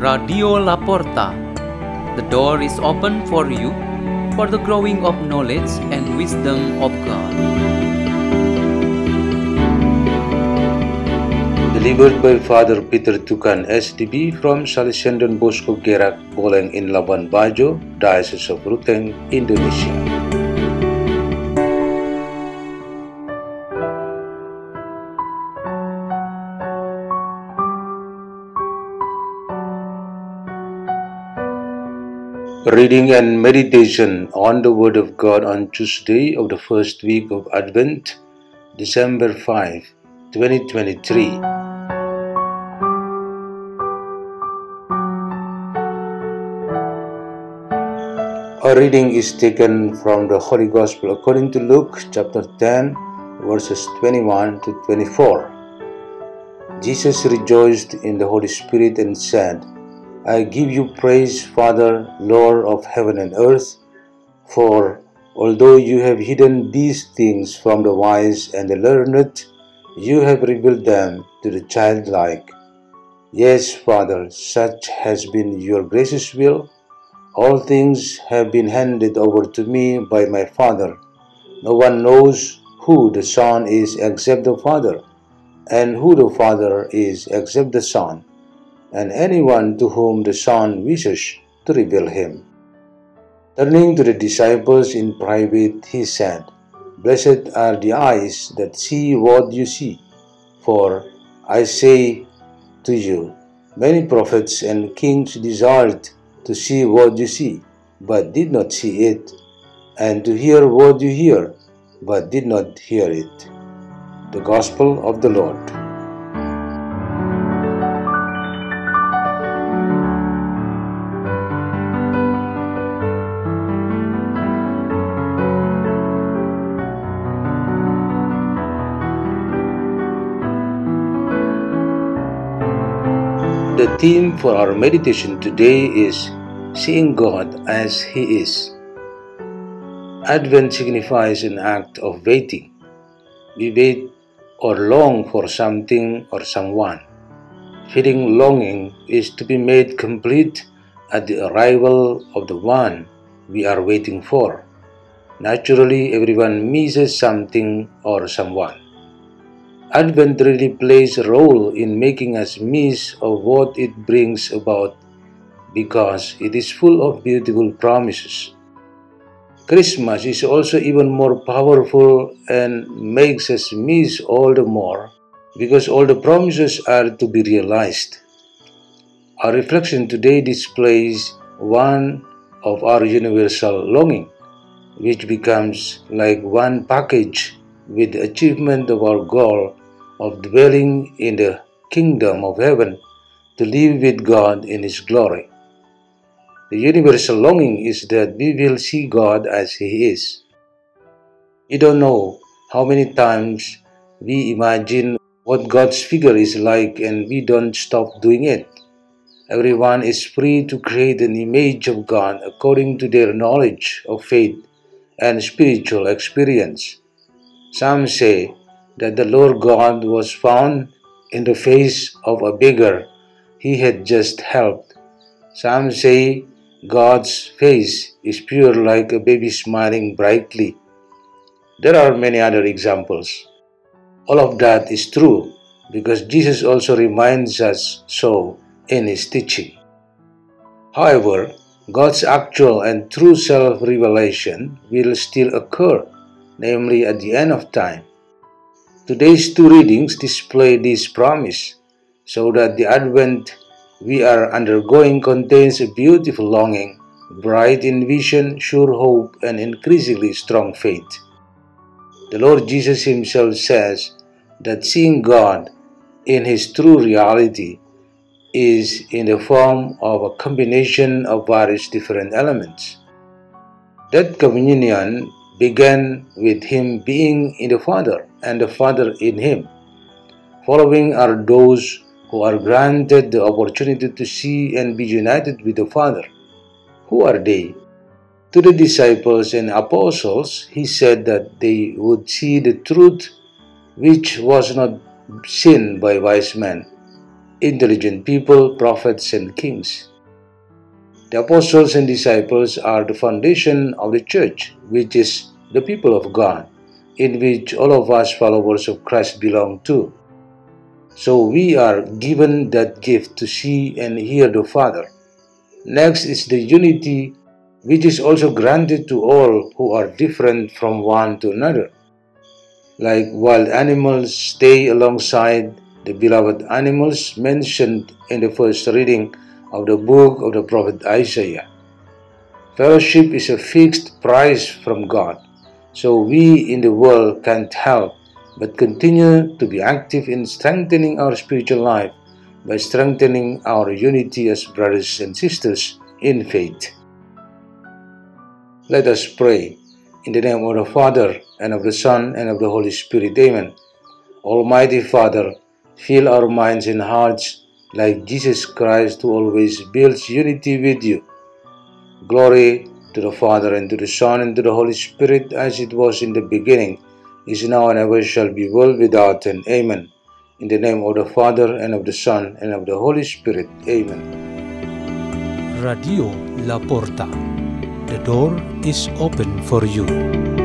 Radio Laporta. The door is open for you for the growing of knowledge and wisdom of God. Delivered by Father Peter Tukan SDB from Salesian Bosco Gerak Boleng in Labuan Bajo, Diocese of Ruteng, Indonesia. Reading and meditation on the Word of God on Tuesday of the first week of Advent, December 5, 2023. Our reading is taken from the Holy Gospel according to Luke chapter 10, verses 21 to 24. Jesus rejoiced in the Holy Spirit and said, I give you praise, Father, Lord of heaven and earth, for although you have hidden these things from the wise and the learned, you have revealed them to the childlike. Yes, Father, such has been your gracious will. All things have been handed over to me by my Father. No one knows who the Son is except the Father, and who the Father is except the Son and anyone to whom the Son wishes to reveal him. Turning to the disciples in private, he said, Blessed are the eyes that see what you see. For I say to you, many prophets and kings desired to see what you see, but did not see it, and to hear what you hear, but did not hear it. The Gospel of the Lord. The theme for our meditation today is Seeing God as He is. Advent signifies an act of waiting. We wait or long for something or someone. Feeling longing is to be made complete at the arrival of the one we are waiting for. Naturally, everyone misses something or someone. Advent really plays a role in making us miss of what it brings about because it is full of beautiful promises. Christmas is also even more powerful and makes us miss all the more because all the promises are to be realized. Our reflection today displays one of our universal longing, which becomes like one package with the achievement of our goal of dwelling in the kingdom of heaven to live with God in His glory. The universal longing is that we will see God as He is. You don't know how many times we imagine what God's figure is like and we don't stop doing it. Everyone is free to create an image of God according to their knowledge of faith and spiritual experience. Some say that the Lord God was found in the face of a beggar he had just helped. Some say God's face is pure like a baby smiling brightly. There are many other examples. All of that is true because Jesus also reminds us so in his teaching. However, God's actual and true self revelation will still occur, namely at the end of time. Today's two readings display this promise, so that the Advent we are undergoing contains a beautiful longing, bright in vision, sure hope, and increasingly strong faith. The Lord Jesus Himself says that seeing God in His true reality is in the form of a combination of various different elements. That communion began with him being in the Father and the Father in him. Following are those who are granted the opportunity to see and be united with the Father. Who are they? To the disciples and apostles, he said that they would see the truth which was not seen by wise men. intelligent people, prophets, and kings. The apostles and disciples are the foundation of the church, which is the people of God, in which all of us followers of Christ belong to. So we are given that gift to see and hear the Father. Next is the unity which is also granted to all who are different from one to another. Like wild animals stay alongside the beloved animals mentioned in the first reading of the book of the prophet Isaiah. Fellowship is a fixed price from God, so we in the world can't help but continue to be active in strengthening our spiritual life by strengthening our unity as brothers and sisters in faith. Let us pray. In the name of the Father, and of the Son, and of the Holy Spirit. Amen. Almighty Father, fill our minds and hearts like Jesus Christ, who always builds unity with you. Glory to the Father, and to the Son, and to the Holy Spirit, as it was in the beginning, is now, and ever shall be, world without end. Amen. In the name of the Father, and of the Son, and of the Holy Spirit. Amen. Radio La Porta. The door is open for you.